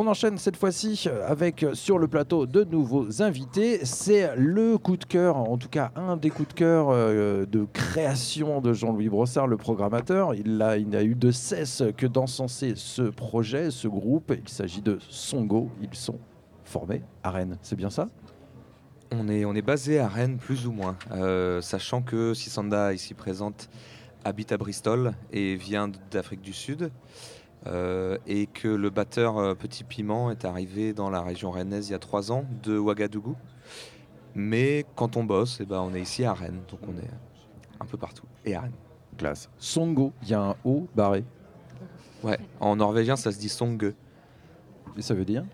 on enchaîne cette fois-ci avec sur le plateau de nouveaux invités. C'est le coup de cœur, en tout cas un des coups de cœur euh, de création de Jean-Louis Brossard, le programmateur. Il n'a eu de cesse que d'encenser ce projet, ce groupe. Il s'agit de Songo. Ils sont formés à Rennes. C'est bien ça? On est, on est basé à Rennes plus ou moins, euh, sachant que Sisanda ici présente habite à Bristol et vient d'Afrique du Sud. Euh, et que le batteur euh, Petit Piment est arrivé dans la région rennaise il y a trois ans de Ouagadougou. Mais quand on bosse, eh ben, on est ici à Rennes, donc on est un peu partout. Et à Rennes. Classe. Songo, il y a un O barré. Ouais, en norvégien ça se dit Songe. Et ça veut dire?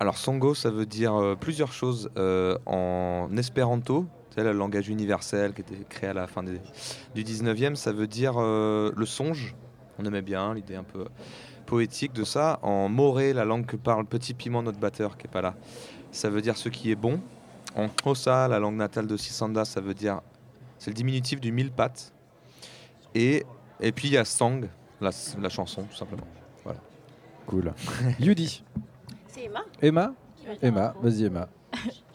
Alors Songo, ça veut dire euh, plusieurs choses. Euh, en espéranto, c'est le langage universel qui était créé à la fin des- du 19e, ça veut dire euh, le songe. On aimait bien l'idée un peu poétique de ça. En moré, la langue que parle Petit Piment, notre batteur qui est pas là, ça veut dire ce qui est bon. En Xhosa, la langue natale de Sisanda, ça veut dire c'est le diminutif du mille pattes. Et, et puis il y a Sang, la, la chanson tout simplement. Cool. Yudi. C'est Emma Emma Emma, vas-y Emma.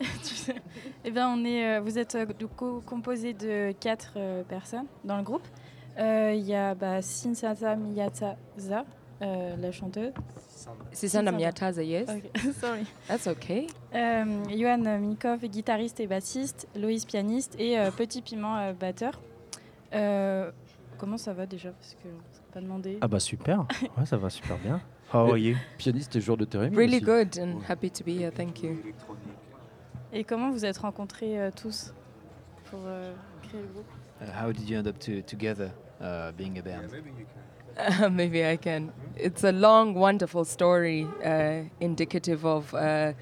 Eh bien, on est, euh, vous êtes euh, composé de quatre euh, personnes dans le groupe. Euh, Il y a bah, Sinsata Miyataza, euh, la chanteuse. Susanna. Miyataza, yes. Ok, Sorry. That's okay. Euh, Johan Mikov, guitariste et bassiste. Loïs, pianiste. Et euh, Petit Piment, euh, batteur. Euh, comment ça va déjà? Parce que pas demandé. Ah bah super, ouais, ça va super bien. How are you Pianiste et joueur de thérémie. Really aussi. good and happy to be here. Thank you. Et comment vous êtes rencontrés euh, tous pour euh, créer le groupe? Uh, how did you end up to, together? Uh, being a band? Uh, maybe I can. It's a long, wonderful story, uh, indicative of uh,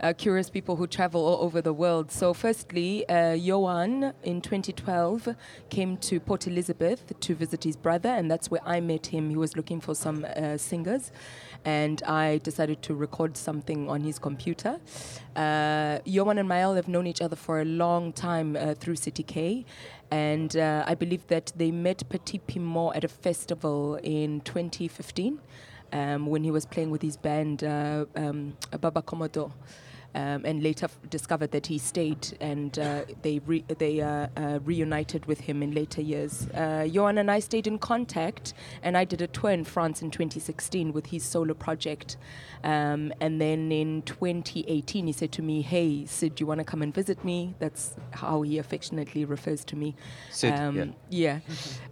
uh, curious people who travel all over the world. So, firstly, uh, Johan in 2012 came to Port Elizabeth to visit his brother, and that's where I met him. He was looking for some uh, singers, and I decided to record something on his computer. Uh, and Mael have known each other for a long time uh, through City K. And uh, I believe that they met Petit Piment at a festival in 2015 um, when he was playing with his band uh, um, Baba Komodo. Um, and later f- discovered that he stayed and uh, they, re- they uh, uh, reunited with him in later years. Uh, Johan and I stayed in contact, and I did a tour in France in 2016 with his solo project. Um, and then in 2018, he said to me, Hey, Sid, do you want to come and visit me? That's how he affectionately refers to me. Sid, Um, yeah. yeah.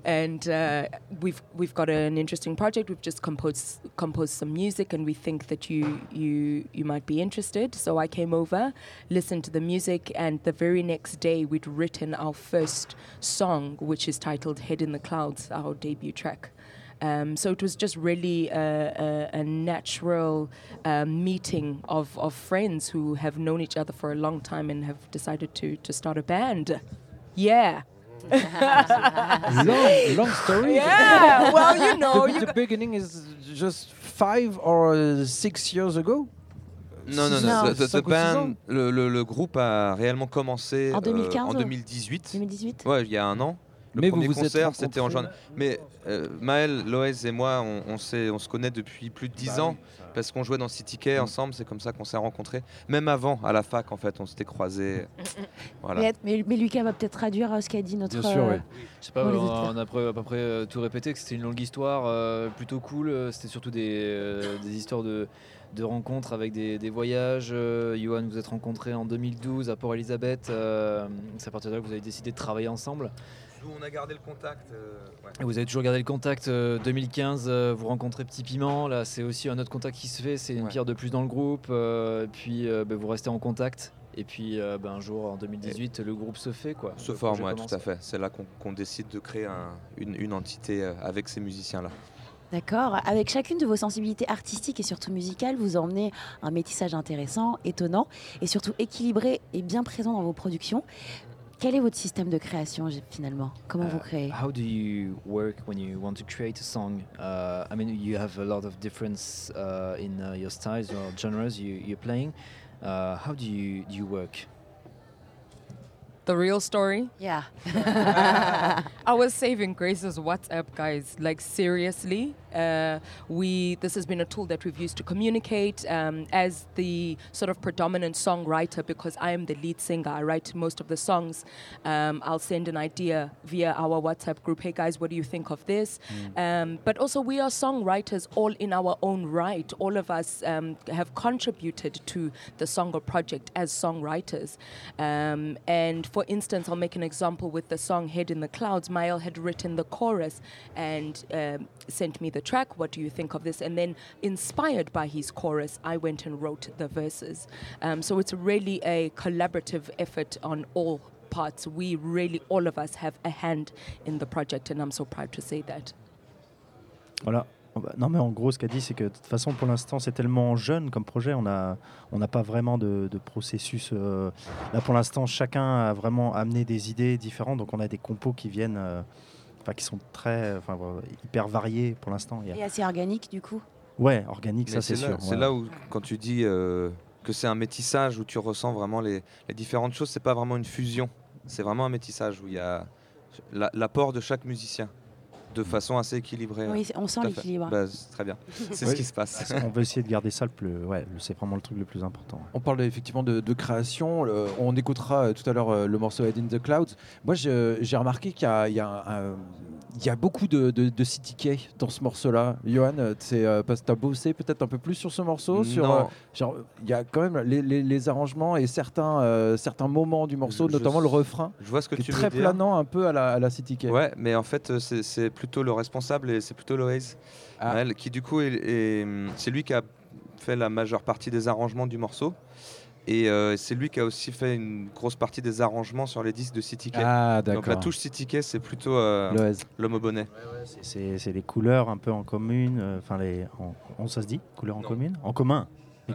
and uh, we've we've got an interesting project. We've just composed composed some music, and we think that you you you might be interested. So I came over, listened to the music, and the very next day we'd written our first song, which is titled "Head in the Clouds," our debut track. Um, so it was just really a, a, a natural um, meeting of, of friends who have known each other for a long time and have decided to, to start a band. Yeah. long, long story. Yeah, well, you know, the, you the beginning is just five or six years ago. Non, non, non. The, the- band, le, le- le groupe a réellement commencé En euh, 2015, en ouais. 2018. 2018 Ouais, il y a un an. Le Mais premier vous concert, c'était en juin. Mais euh, Maël, Loès et moi, on, on, s'est- on se connaît depuis plus de 10 Bah ans. oui, Parce qu'on jouait dans City K ensemble, c'est comme ça qu'on s'est rencontrés. Même avant, à la fac, en fait, on s'était croisés. Voilà. mais, mais- mais Lucas va peut-être traduire euh, ce qu'a dit notre. Bien sûr, euh. Je sais pas, on, a à peu près euh, tout répété, que c'était une longue histoire euh, plutôt cool. euh, C'était surtout des, euh, des histoires de, de rencontres avec des, des voyages. Euh, Johan, vous êtes rencontrés en 2012 à Port-Elisabeth. euh, c'est à partir de là que vous avez décidé de travailler ensemble. Nous, on a gardé le contact. euh, vous avez toujours gardé le contact. euh, 2015, euh, vous rencontrez Petit Piment. Là, c'est aussi un autre contact qui se fait. C'est une Ouais. pierre de plus dans le groupe. euh, et puis, euh, ben, vous restez en contact. Et puis, euh, ben, un jour, en 2018, le groupe se fait. Quoi. Se forme, ouais, tout à fait. C'est là qu'on décide de créer un- une, une entité euh, avec ces musiciens-là. D'accord. Avec chacune de vos sensibilités artistiques et surtout musicales, vous emmenez un métissage intéressant, étonnant et surtout équilibré et bien présent dans vos productions. Quel est votre système de création finalement? Comment vous Uh, créez? How do you work when you want to create a song? Uh, I mean, you have a lot of difference uh, in uh, your styles or genres you, you're playing. Uh, how do you do you work? The real story. Yeah. I was saving Grace's WhatsApp, guys. Like seriously, Uh, we this has been a tool that we've used to communicate um, as the sort of predominant songwriter because I am the lead singer. I write most of the songs. Um, I'll send an idea via our WhatsApp group. Hey guys, what do you think of this? Um, but also, we are songwriters all in our own right. All of us um, have contributed to the Songo project as songwriters. Um, and for instance, I'll make an example with the song Head in the Clouds. Mael had written the chorus and um, sent me the track. What do you think of this? And then, inspired by his chorus, I went and wrote the verses. Um, so it's really a collaborative effort on all parts. We really, all of us, have a hand in the project, and I'm so proud to say that. Voilà. Non, mais en gros, ce qu'a dit, c'est que de toute façon, pour l'instant, c'est tellement jeune comme projet. On n'a on n'a pas vraiment de, de processus. euh, là, pour l'instant, chacun a vraiment amené des idées différentes. Donc, on a des compos qui viennent, euh, enfin, qui sont très, enfin, voilà, hyper variés pour l'instant. Et assez organique du coup? Ouais, organique, Mais ça, c'est là, sûr. C'est ouais. là où, quand tu dis euh, que c'est un métissage, où tu ressens vraiment les, les différentes choses, c'est pas vraiment une fusion. C'est vraiment un métissage où il y a la- l'apport de chaque musicien de façon assez équilibrée. Oui, c'est- on sent l'équilibre. Bah, c'est très bien. C'est Oui. ce qui se passe. On veut essayer de garder ça le plus. Ouais, c'est vraiment le truc le plus important. On parle effectivement de, de création. Le- on écoutera euh, tout à l'heure euh, le morceau Head in the Clouds. Moi, j'ai remarqué qu'il y a, y y beaucoup de, de, de CTK dans ce morceau-là. Johan, euh, c'est parce que tu as bossé peut-être un peu plus sur ce morceau sur, Non. euh, Il y a quand même les, les- les arrangements et certains, euh, certains moments du morceau, Je- je notamment le refrain, Je vois ce que qui est tu très veux dire. planant un peu à la, à la CTK. Ouais, mais en fait, c'est c'est plutôt le responsable et c'est plutôt Loïs, Ah. Qui du coup, est- est- c'est lui qui a fait la majeure partie des arrangements du morceau. Et euh, c'est lui qui a aussi fait une grosse partie des arrangements sur les disques de CTK. Ah, Donc la touche CTK, c'est plutôt euh, l'homme au bonnet. C'est- C'est c'est les couleurs un peu en commune. euh, Enfin, les. En, on, ça se dit? Couleurs en Non. commune? En commun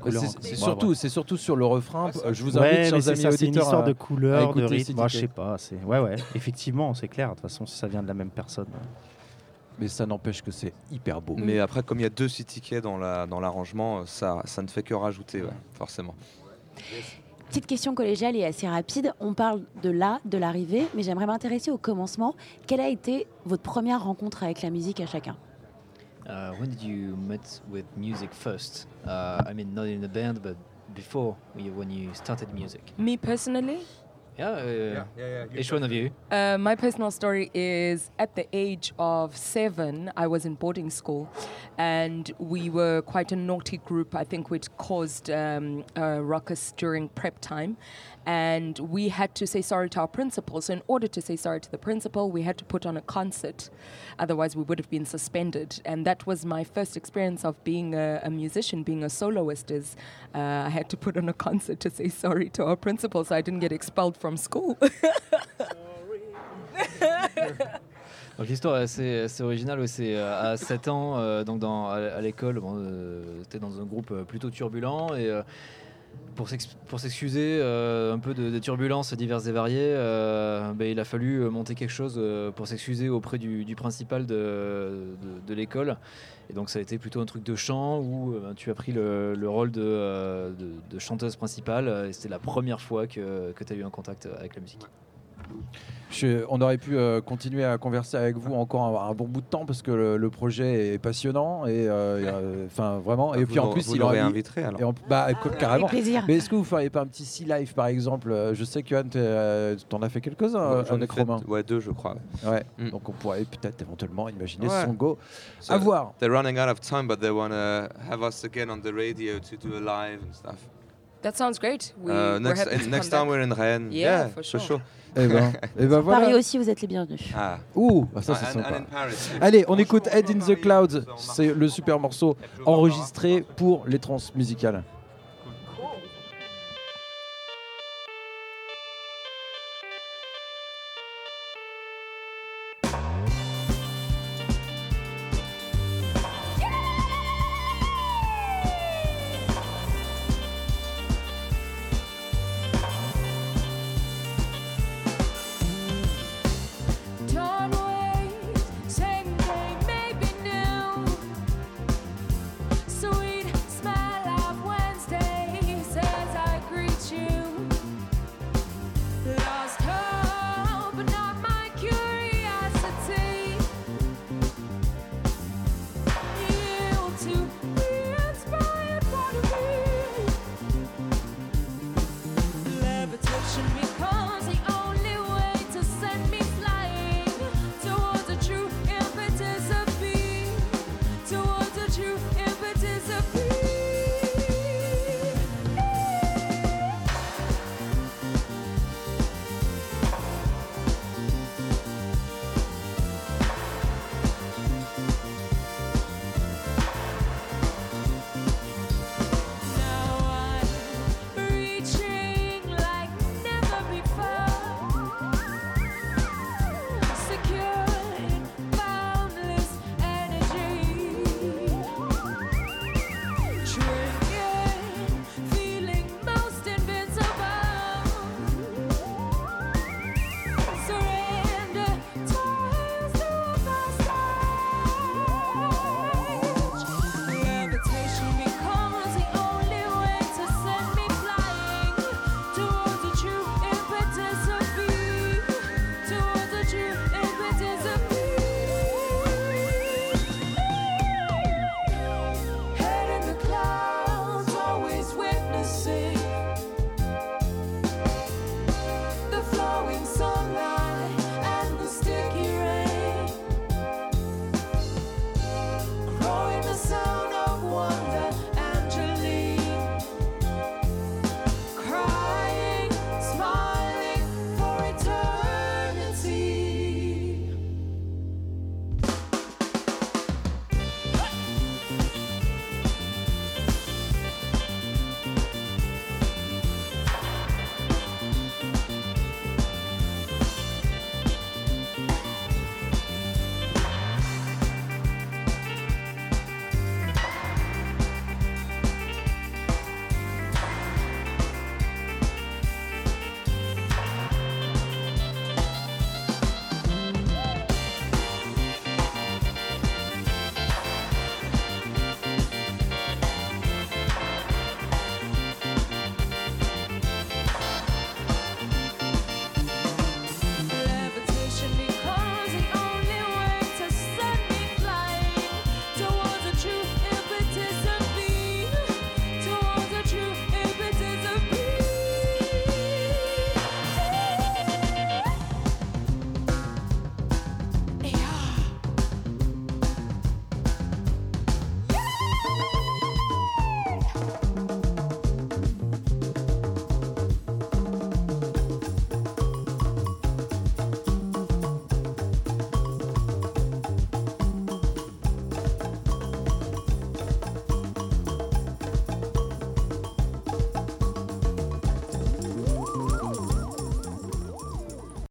Les C'est surtout, c'est surtout sur le refrain. Ouais, c'est je vous Ouais, invite, mais chers c'est amis ça, c'est une histoire à- de couleurs, de rythme. Moi, je sais pas. c'est- Ouais, ouais. Effectivement, c'est clair. De toute façon, si ça vient de la même personne. Mais ça n'empêche que c'est hyper beau. Mais après, comme il y a deux dans la dans l'arrangement, euh, ça, ça ne fait que rajouter, ouais, forcément. Petite question collégiale et assez rapide. On parle de là, de l'arrivée, mais j'aimerais m'intéresser au commencement. Quelle a été votre première rencontre avec la musique à chacun? Uh, when did you met with music first? Uh, I mean, not in a band, but before when you started music. Me personally, Yeah, uh, each one of you. Uh, my personal story is at the age of seven, I was in boarding school and we were quite a naughty group. I think we'd caused um, a ruckus during prep time. And we had to say sorry to our principal. So, in order to say sorry to the principal, we had to put on a concert. Otherwise, we would have been suspended. And that was my first experience of being a, a musician, being a soloist. Is uh, I had to put on a concert to say sorry to our principal, so I didn't get expelled from school. Donc l'histoire est assez, assez originale. ouais, c'est euh, à 7 ans, euh, donc dans, à, l'école, bon, euh, c'était dans un groupe euh, plutôt turbulent et euh, pour s'ex- pour s'excuser euh, un peu de, des turbulences diverses et variées, euh, ben, il a fallu euh, monter quelque chose pour s'excuser auprès du, principal de, l'école. Et donc ça a été plutôt un truc de chant où euh, tu as pris le, le rôle de, chanteuse principale et c'était la première fois que tu as eu un contact avec la musique. Je- on aurait pu euh, continuer à converser avec vous encore un, un bon bout de temps parce que le, le projet est passionnant et euh, enfin vraiment. Et Vous puis en plus, vous il aurait réinviterez, alors. Et en- bah, écoute, carrément. Avec plaisir. Mais est-ce que vous feriez pas un petit Sea Life par exemple? Euh, Je sais que Johan, t'es, euh, t'en as fait quelques-uns J'en ai avec fait Romain. ouais, deux, je crois. ouais. Ouais. Mm. Donc on pourrait peut-être éventuellement imaginer Ouais. son go. So à voir. They're running out of time, but they want to have us again on the radio to do a live and stuff. That sounds great. We, Uh, we're next to next time back. we're in Rennes. Yeah, for sure. Eh ben, eh ben voilà. Paris aussi, vous êtes les bienvenus. Ah. Ouh, bah ça c'est and sympa. in Paris. Allez, on écoute Head in the Clouds. C'est le super morceau enregistré pour les trans musicales.